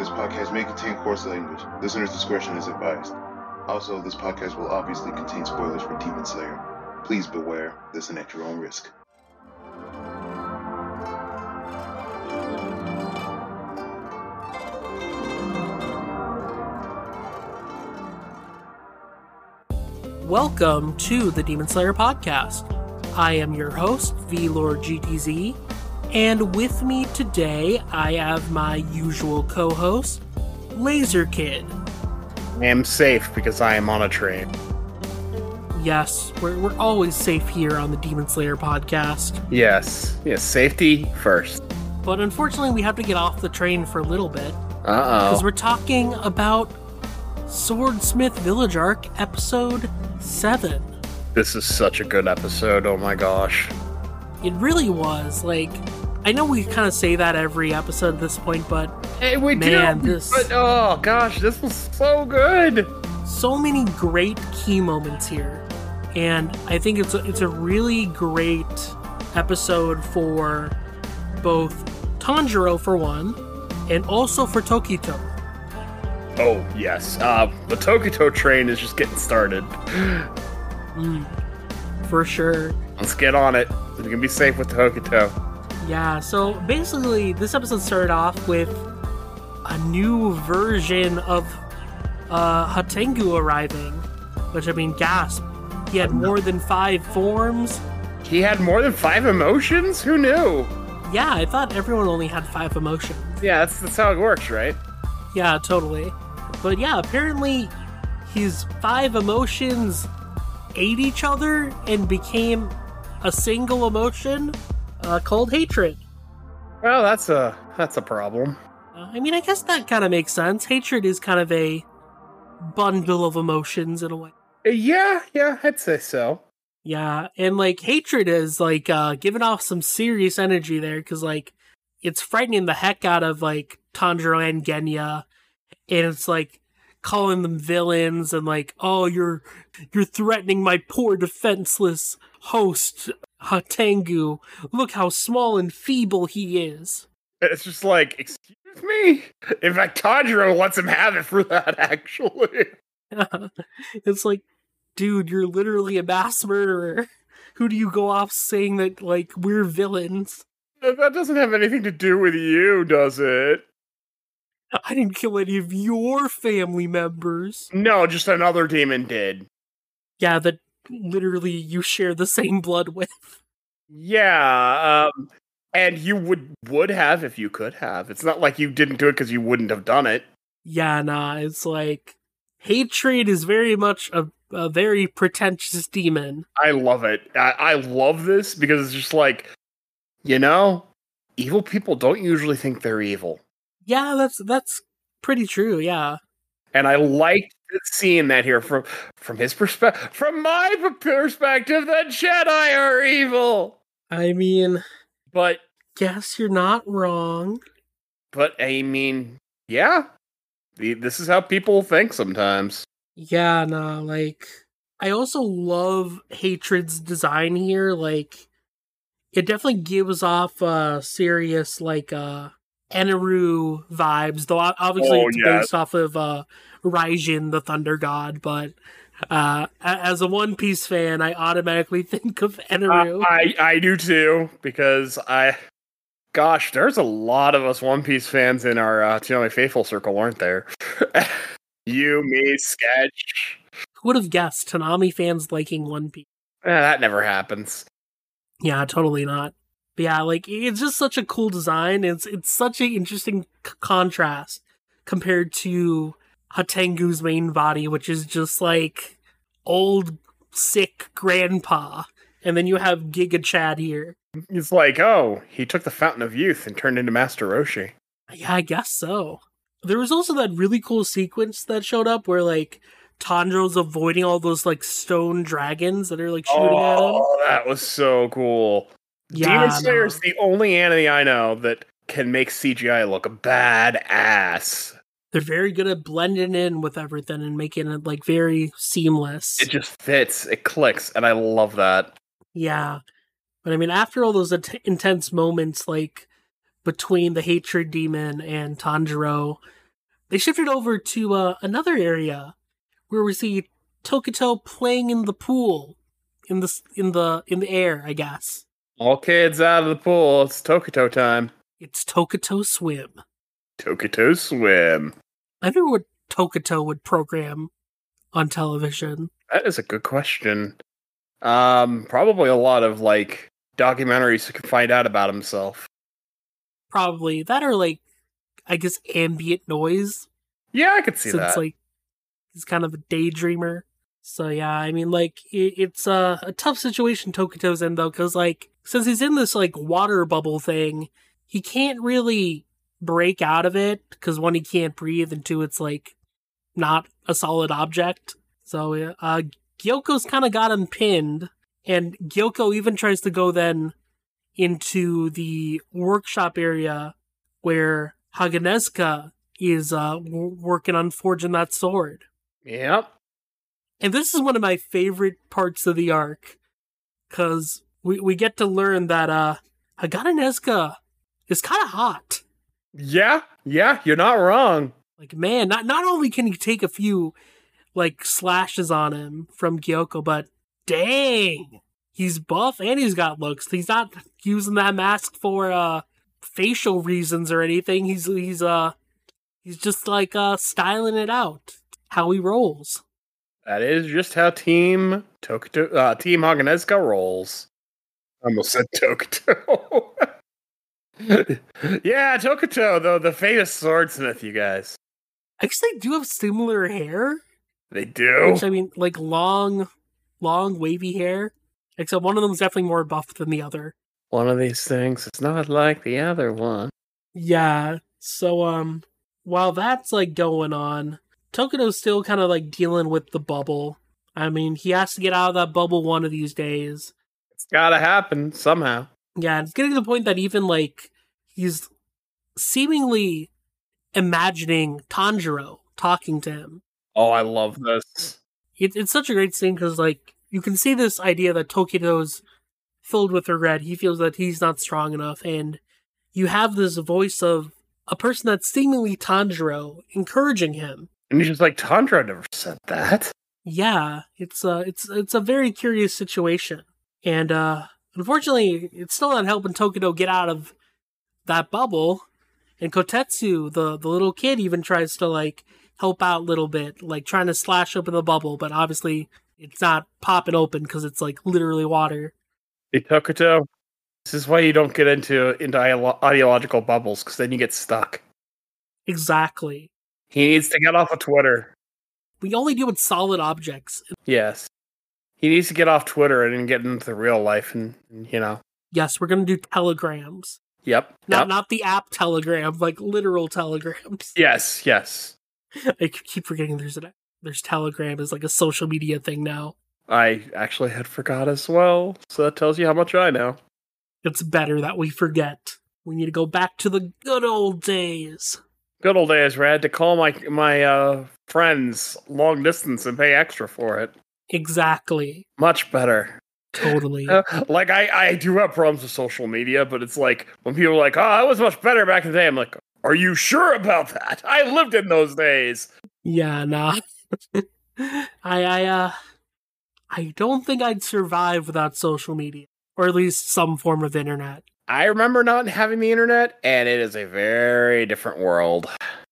This podcast may contain coarse language. Listener's discretion is advised. Also, this podcast will obviously contain spoilers for Demon Slayer. Please beware, listen at your own risk. Welcome to the Demon Slayer podcast. I am your host, V GTZ, and with me today I have my usual co host, Laser Kid. I am safe because I am on a train. Yes, we're, we're always safe here on the Demon Slayer podcast. Yes, yes, safety first. But unfortunately, we have to get off the train for a little bit Uh oh. because we're talking about Swordsmith Village Arc, episode 7. This is such a good episode. Oh my gosh. It really was. Like, I know we kind of say that every episode at this point, but Hey, we Man, do. this- But oh gosh, this was so good. so many great key moments here, and I think it's a, it's a really great episode for both Tanjiro for one, and also for Tokito. Oh yes. Uh, the Tokito train is just getting started. Mm, for sure. Let's get on it. We can be safe with Tokito. Yeah. So basically, this episode started off with a new version of uh, Hantengu arriving, which I mean, gasp. He had more than five forms. He had more than five emotions. Who knew? Yeah, I thought everyone only had five emotions. Yeah, that's that's how it works, right? Yeah, totally. But yeah, apparently his five emotions ate each other and became a single emotion uh, called hatred. Well, that's a that's a problem. Uh, I mean, I guess that kind of makes sense. Hatred is kind of a bundle of emotions in a way. Yeah, yeah, I'd say so. Yeah, and like hatred is like uh giving off some serious energy there because like it's frightening the heck out of like Tanjiro and Genya, and it's like calling them villains and like oh you're you're threatening my poor defenseless host Hantengu. Look how small and feeble he is. It's just like, excuse me? In fact, Tanjiro lets him have it for that, actually. it's like, dude, you're literally a mass murderer. Who do you go off saying that like we're villains? That doesn't have anything to do with you, does it? I didn't kill any of your family members. No, just another demon did. Yeah, that literally you share the same blood with. Yeah, um, and you would would have if you could have. It's not like you didn't do it because you wouldn't have done it. Yeah, nah, it's like hatred is very much a, a very pretentious demon. I love it. I, I love this because it's just like, you know, evil people don't usually think they're evil. Yeah, that's that's pretty true. Yeah, and I liked seeing that here from from his perspective. From my perspective, the Jedi are evil. I mean, But guess you're not wrong. but I mean, yeah, the, this is how people think sometimes. Yeah, nah, like I also love Hatred's design here. Like it definitely gives off uh serious like uh Eneru vibes, though obviously Oh, it's yes. based off of uh Raijin, the Thunder God, but uh as a One Piece fan, I automatically think of Eneru. Uh, I I do too because I, gosh, there's a lot of us One Piece fans in our uh, Toonami Faithful circle, aren't there? you, me, Sketch. Who would have guessed Toonami fans liking One Piece? Eh, that never happens. Yeah, totally not. But yeah, like it's just such a cool design. It's it's such an interesting c- contrast compared to Hantengu's main body, which is just like old sick grandpa, and then you have Giga Chad here. It's like, oh, he took the Fountain of Youth and turned into Master Roshi. Yeah, I guess so. There was also that really cool sequence that showed up where like Tanjiro's avoiding all those like stone dragons that are like shooting at him. Oh, that was so cool. Demon Slayer is the only anime I know that can make CGI look badass. They're very good at blending in with everything and making it like very seamless. It just fits, it clicks, and I love that. Yeah. But I mean, after all those int- intense moments, like between the hatred demon and Tanjiro, they shifted over to uh, another area where we see Tokito playing in the pool, in the in the in the air. I guess All kids out of the pool. It's Tokito time. it's Tokito Swim. Tokito swim. I wonder what Tokito would program on television. That is a good question. Um, probably a lot of like documentaries to find out about himself. Probably that or like, I guess ambient noise. Yeah, I could see since that. like he's kind of a daydreamer. So yeah, I mean, like it, it's uh, a tough situation Tokito's in though, because like since he's in this like water bubble thing, he can't really break out of it because one, he can't breathe, and two, it's like not a solid object. So uh, Gyokko's kind of got him pinned, and Gyokko even tries to go then into the workshop area where Haganezuka is uh, w- working on forging that sword. yep. And this is one of my favorite parts of the arc because we, we get to learn that uh, Haganezuka is kind of hot. Yeah, yeah, you're not wrong. Like, man, not, not only can he take a few like slashes on him from Gyokko, but dang, he's buff and he's got looks. He's not using that mask for uh facial reasons or anything. He's he's uh he's just like uh styling it out. How he rolls. That is just how Team Tokito, uh, Team Haganezuka rolls. I almost said Tokito. yeah, Tokito, though the famous swordsmith, you guys. I guess they do have similar hair. They do. Which I mean, like long, long wavy hair. Except one of them is definitely more buff than the other. One of these things is not like the other one. Yeah. So um while that's like going on, Tokito's still kind of like dealing with the bubble. I mean, he has to get out of that bubble one of these days. It's gotta happen somehow. Yeah, it's getting to the point that even like he's seemingly imagining Tanjiro talking to him. Oh, I love this. It, it's such a great scene because like you can see this idea that Tokito's filled with regret. He feels that he's not strong enough, and you have this voice of a person that's seemingly Tanjiro encouraging him. And he's just like, Tanjiro never said that. Yeah, it's a it's it's a very curious situation, and uh unfortunately, it's still not helping Tokito get out of that bubble. And Kotetsu, the the little kid, even tries to like help out a little bit, like trying to slash open the bubble, but obviously it's not popping open because it's like literally water. Hey, Tokito, this is why you don't get into into ideolo- ideological bubbles, because then you get stuck. Exactly. He needs to get off of Twitter. We only deal with solid objects. Yes. He needs to get off Twitter and get into the real life and, and, you know. Yes, we're gonna do telegrams, Yep. not yep. not the app telegram, like literal telegrams. Yes, yes. I keep forgetting there's a there's telegram is like a social media thing now. I actually had forgot as well, so that tells you how much I know. It's better that we forget. We need to go back to the good old days. Good old days where I had to call my my uh, friends long distance and pay extra for it. Exactly. Much better. Totally. Uh, like I, I do have problems with social media, but it's like when people are like, "Oh, it was much better back in the day." I'm like, "Are you sure about that? I lived in those days." yeah, nah. I I uh I don't think I'd survive without social media. Or at least some form of internet. I remember not having the internet, and it is a very different world.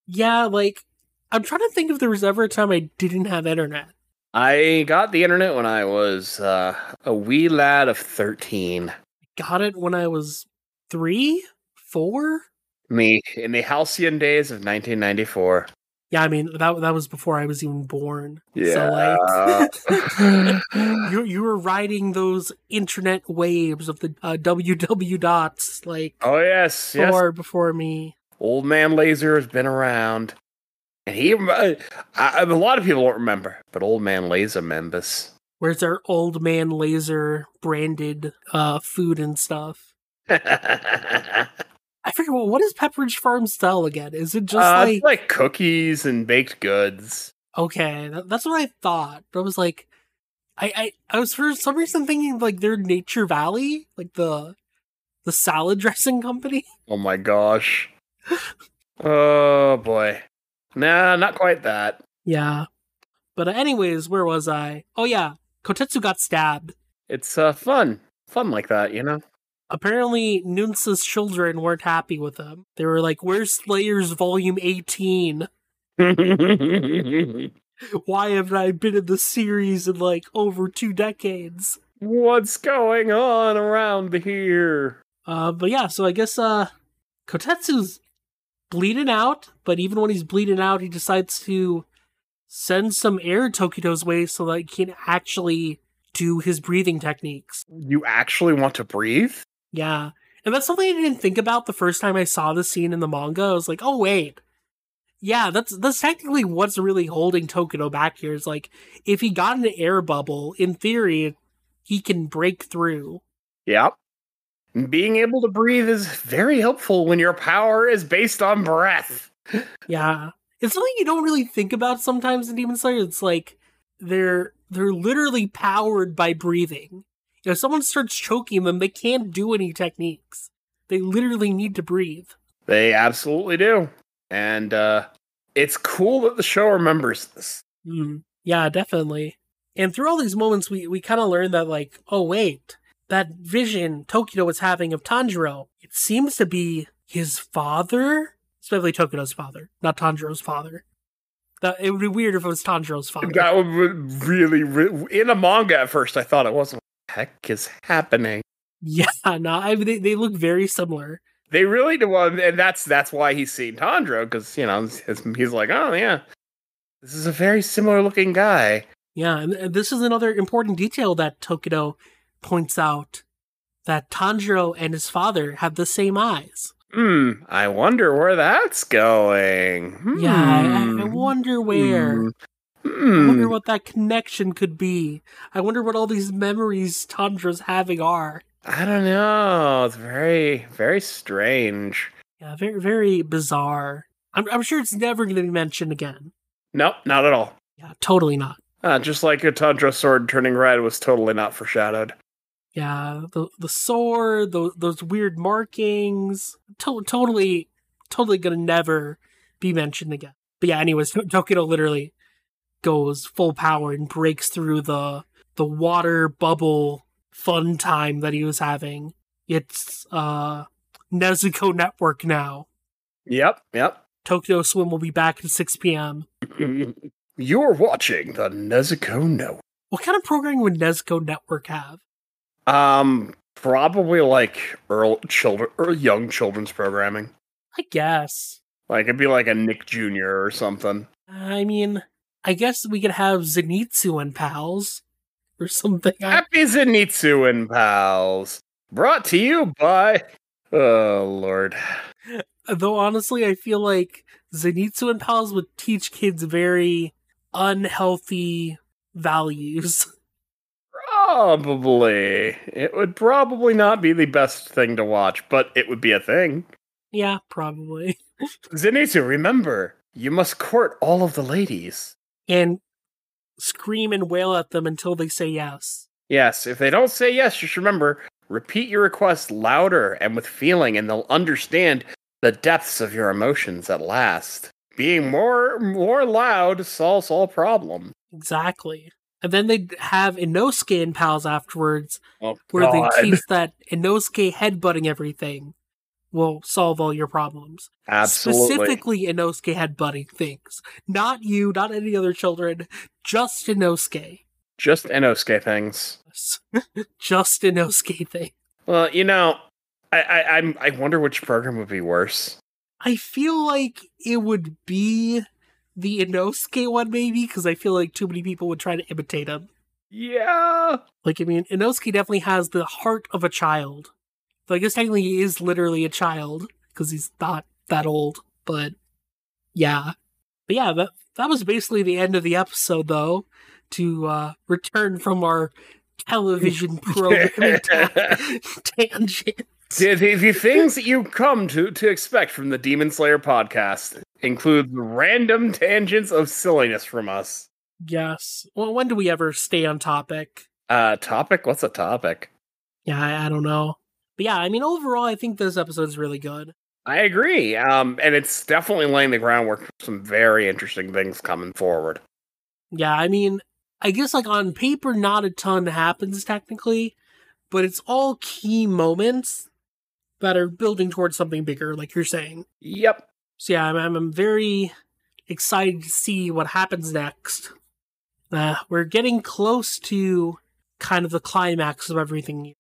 Yeah, like I'm trying to think if there was ever a time I didn't have internet. I got the internet when I was uh, a wee lad of 13. Got it when I was three, four. Me in the halcyon days of 1994. Yeah, I mean that that was before I was even born. Yeah. So like you you were riding those internet waves of the uh, WW dots like oh yes, yes. before me. Old Man Laser has been around, and he. Uh, I, a lot of people don't remember, but Old Man Laser members. Where's our old man laser branded uh, food and stuff? I forget what what is Pepperidge Farm style again? Is it just Uh, like it's like cookies and baked goods. okay? That, that's what I thought. But I was like, I, I I was for some reason thinking like they're Nature Valley, like the the salad dressing company. Oh my gosh. oh boy. Nah, not quite that. Yeah. But uh, anyways, where was I? Oh yeah, Kotetsu got stabbed. It's uh fun. Fun like that, you know? Apparently, Nunsa's children weren't happy with him. They were like, "Where's Slayers Volume 18? Why haven't I been in the series in like over two decades?" What's going on around here? Uh, but yeah, so I guess uh, Kotetsu's bleeding out, but even when he's bleeding out, he decides to send some air Tokito's way so that he can actually do his breathing techniques. You actually want to breathe? Yeah. And that's something I didn't think about the first time I saw the scene in the manga. I was like, oh wait. Yeah, that's that's technically what's really holding Tokito back here. Is like if he got an air bubble, in theory, he can break through. Yep. Being able to breathe is very helpful when your power is based on breath. Yeah. It's something you don't really think about sometimes in Demon Slayer. It's like they're they're literally powered by breathing. You know, if someone starts choking them, they can't do any techniques. They literally need to breathe. They absolutely do. And uh it's cool that the show remembers this. Mm, yeah, definitely. And through all these moments, we, we kind of learn that, like, oh, wait, that vision Tokito was having of Tanjiro, it seems to be his father? especially Tokito's father, not Tanjiro's father. That, it would be weird if it was Tanjiro's father. That would be really, in a manga at first, I thought it wasn't. What the heck is happening? Yeah, no, I, they, they look very similar. They really do, and that's that's why he's seen Tanjiro because you know he's, he's like, oh yeah, this is a very similar looking guy. Yeah, and, and this is another important detail that Tokito points out that Tanjiro and his father have the same eyes. Hmm, I wonder where that's going. Yeah, I, I Hmm. wonder where. Hmm. I Hmm. wonder what that connection could be. I wonder what all these memories Tanjiro's having are. I don't know. It's very, very strange. Yeah, very, very bizarre. I'm, I'm sure it's never going to be mentioned again. Nope, not at all. Yeah, totally not. Uh, just like a Tundra sword turning red was totally not foreshadowed. Yeah, the the sword, those those weird markings, to- totally, totally gonna never be mentioned again. But yeah, anyways, Tokito literally goes full power and breaks through the the water bubble fun time that he was having. It's uh Nezuko Network now. Yep, yep. Tokito Swim will be back at 6 p.m. You're watching the Nezuko No. What kind of programming would Nezuko Network have? Um, probably like early children or young children's programming. I guess. Like it'd be like a Nick Jr. or something. I mean, I guess we could have Zenitsu and pals or something. Happy Zenitsu and pals. Brought to you by. Oh lord. though honestly, I feel like Zenitsu and pals would teach kids very unhealthy values. Probably. It would probably not be the best thing to watch, but it would be a thing. yeah, probably. Zenitsu, remember, you must court all of the ladies. And scream and wail at them until they say yes. Yes, if they don't say yes, just remember, repeat your request louder and with feeling, and they'll understand the depths of your emotions at last. Being more more loud solves all problems. Exactly. And then they'd have Inosuke and pals afterwards, Oh, where God. they teach that Inosuke headbutting everything will solve all your problems. Absolutely. Specifically, Inosuke headbutting things. Not you, not any other children, just Inosuke. Just Inosuke things. just Inosuke thing. Well, you know, I, I I'm I wonder which program would be worse. I feel like it would be the Inosuke one, maybe, because I feel like too many people would try to imitate him. Yeah. Like, I mean, Inosuke definitely has the heart of a child. So I guess technically he is literally a child, because he's not that old, but yeah. But yeah, that that was basically the end of the episode though. To uh return from our television programming ta- tangent. The, the, the things that you come to to expect from the Demon Slayer podcast include random tangents of silliness from us. Yes. Well, when do we ever stay on topic? Uh, topic? What's a topic? Yeah, I, I don't know. But yeah, I mean, overall, I think this episode is really good. I agree. Um, and it's definitely laying the groundwork for some very interesting things coming forward. Yeah, I mean, I guess like on paper, not a ton happens technically, but it's all key moments that are building towards something bigger, like you're saying. Yep. So yeah, I'm, I'm, very excited to see what happens next. Uh, we're getting close to kind of the climax of everything.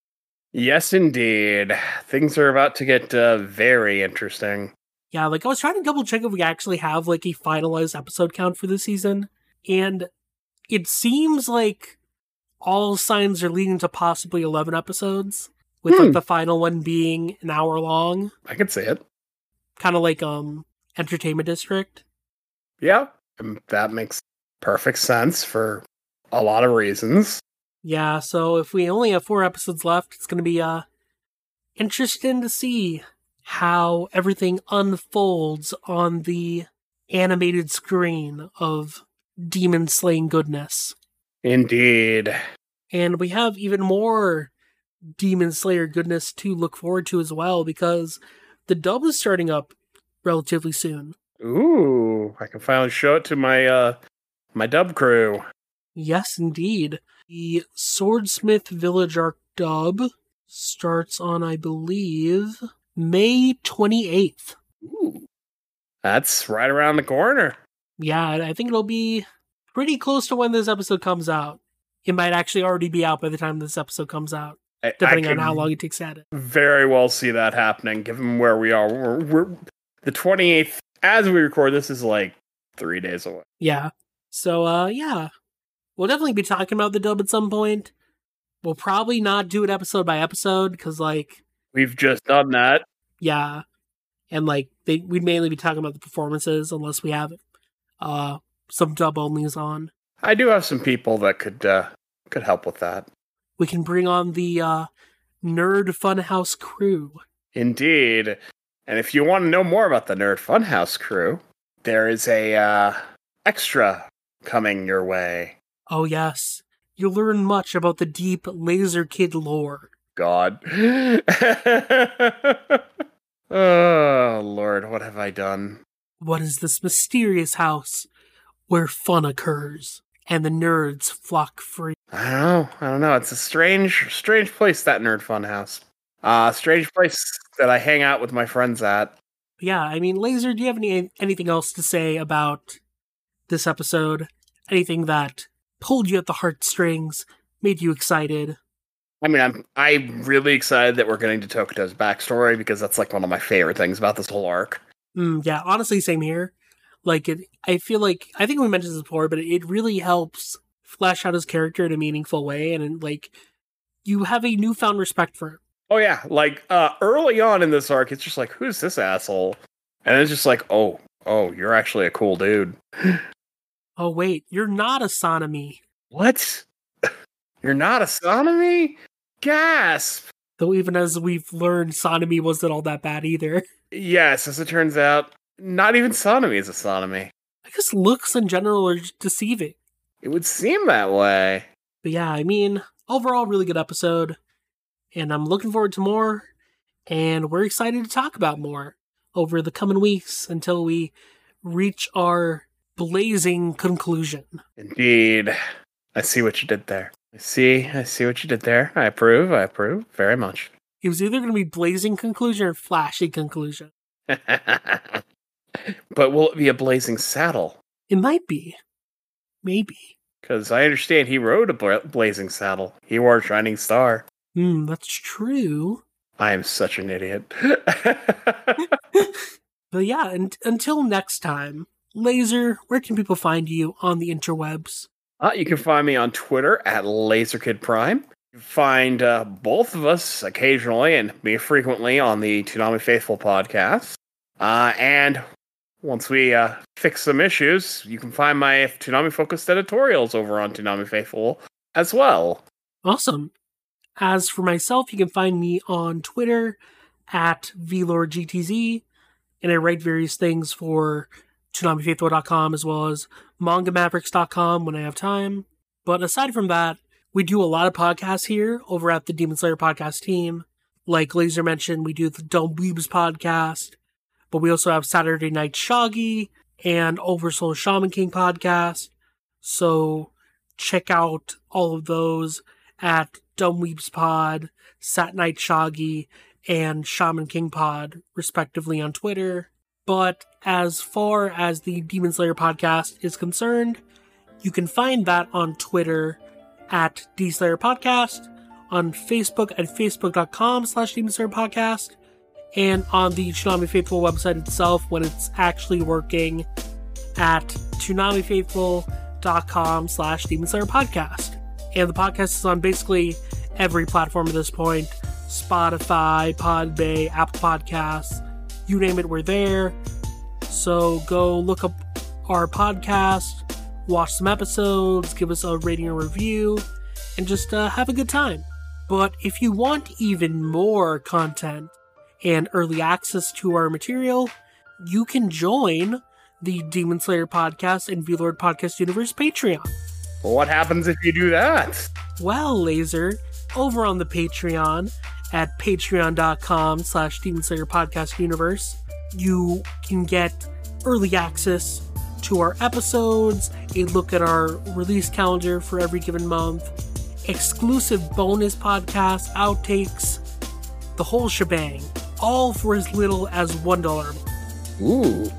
Yes, indeed. Things are about to get uh, very interesting. Yeah, like I was trying to double check if we actually have like a finalized episode count for the season, and it seems like all signs are leading to possibly 11 episodes, with Hmm. like the final one being an hour long, I could see it. kind of like um Entertainment District. Yeah. That makes perfect sense for a lot of reasons. Yeah, so if we only have four episodes left, it's going to be uh interesting to see how everything unfolds on the animated screen of demon slaying goodness. Indeed. And we have even more demon slayer goodness to look forward to as well because the dub is starting up relatively soon. Ooh, I can finally show it to my uh my dub crew. Yes, indeed. The Swordsmith Village Arc dub starts on, I believe, May 28th. Ooh. That's right around the corner. Yeah, I think it'll be pretty close to when this episode comes out. It might actually already be out by the time this episode comes out, depending on how long it takes to edit. Very well see that happening, given where we are. We're, we're the twenty eighth. As we record, this is like three days away. Yeah. So, uh, yeah. We'll definitely be talking about the dub at some point. We'll probably not do it episode by episode because, like, We've just done that. yeah, and like they we'd mainly be talking about the performances unless we have uh some dub onlys on. I do have some people that could uh could help with that. We can bring on the uh Nerd Funhouse crew. Indeed. And if you want to know more about the Nerd Funhouse crew, there is a uh, extra coming your way. Oh yes, you'll learn much about the deep Laser Kid lore. God. oh, Lord, what have I done? What is this mysterious house where fun occurs and the nerds flock free? I don't know. I don't know. It's a strange, strange place, that Nerd Funhouse. Uh, strange place that I hang out with my friends at. Yeah, I mean, Laser, do you have any anything else to say about this episode? Anything that pulled you at the heartstrings, made you excited? I mean, I'm I'm really excited that we're getting to Tokito's backstory because that's like one of my favorite things about this whole arc. Mm, yeah, honestly, same here. Like, it, I feel like I think we mentioned this before, but it, it really helps flesh out his character in a meaningful way, and like, you have a newfound respect for him. Oh yeah, like uh early on in this arc, it's just like, who's this asshole? And it's just like, oh, oh, you're actually a cool dude. Oh wait, you're not a Sanemi. What? You're not a Sanemi? Gasp! Though even as we've learned, Sanemi wasn't all that bad either. Yes, as it turns out, not even Sanemi is a Sanemi. I guess looks in general are deceiving. It would seem that way. But yeah, I mean, overall, really good episode. And I'm looking forward to more. And we're excited to talk about more over the coming weeks until we reach our blazing conclusion. Indeed. I see what you did there. I see, I see what you did there. I approve, I approve very much. It was either going to be blazing conclusion or flashy conclusion. but will it be a blazing saddle? It might be. Maybe. Because I understand he rode a bla- blazing saddle. He wore a shining star. Hmm, that's true. I am such an idiot. But yeah, and until next time, Laser, where can people find you on the interwebs? uh, you can find me on Twitter at LaserKidPrime. You can find uh, both of us occasionally and me frequently on the Toonami Faithful podcast. Uh, and once we uh, fix some issues, you can find my Toonami focused editorials over on Toonami Faithful as well. Awesome. As for myself, you can find me on Twitter at VLordGTZ, and I write various things for ToonamiFaithful.com as well as MangaMavericks.com when I have time. But aside from that, we do a lot of podcasts here over at the Demon Slayer podcast team. Like Laser mentioned, we do the Dumb Weebs podcast, but we also have Saturday Night Shoggy and Oversoul Shaman King podcast. So check out all of those at Dumb Weebs Pod, Sat Night Shoggy, and Shaman King Pod, respectively, on Twitter. But as far as the Demon Slayer podcast is concerned, you can find that on Twitter at D Slayer Podcast, on Facebook at facebook.com slash Demon Slayer Podcast, and on the Toonami Faithful website itself when it's actually working at ToonamiFaithful.com slash Demon Slayer Podcast. And the podcast is on basically every platform at this point Spotify, Podbay, Apple Podcasts, you name it, we're there. So go look up our podcast, watch some episodes, give us a rating or review, and just uh, have a good time. But if you want even more content and early access to our material, you can join the Demon Slayer podcast and VLord Podcast Universe Patreon. Well, what happens if you do that? Well, Laser, over on the Patreon at patreon.com slash Demon Slayer Podcast Universe, you can get early access to our episodes, a look at our release calendar for every given month, exclusive bonus podcasts, outtakes, the whole shebang, all for as little as $1 a month. Ooh.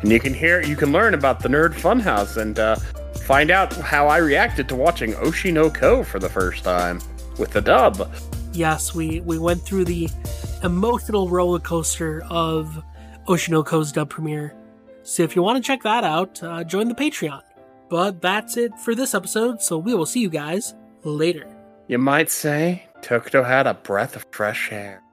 And you can hear, you can learn about the Nerd Funhouse and uh, find out how I reacted to watching Oshinoko for the first time with the dub. Yes, we, we went through the emotional roller coaster of Oshinoko's no dub premiere. So if you want to check that out, uh, join the Patreon. But that's it for this episode, so we will see you guys later. You might say Tokito had a breath of fresh air.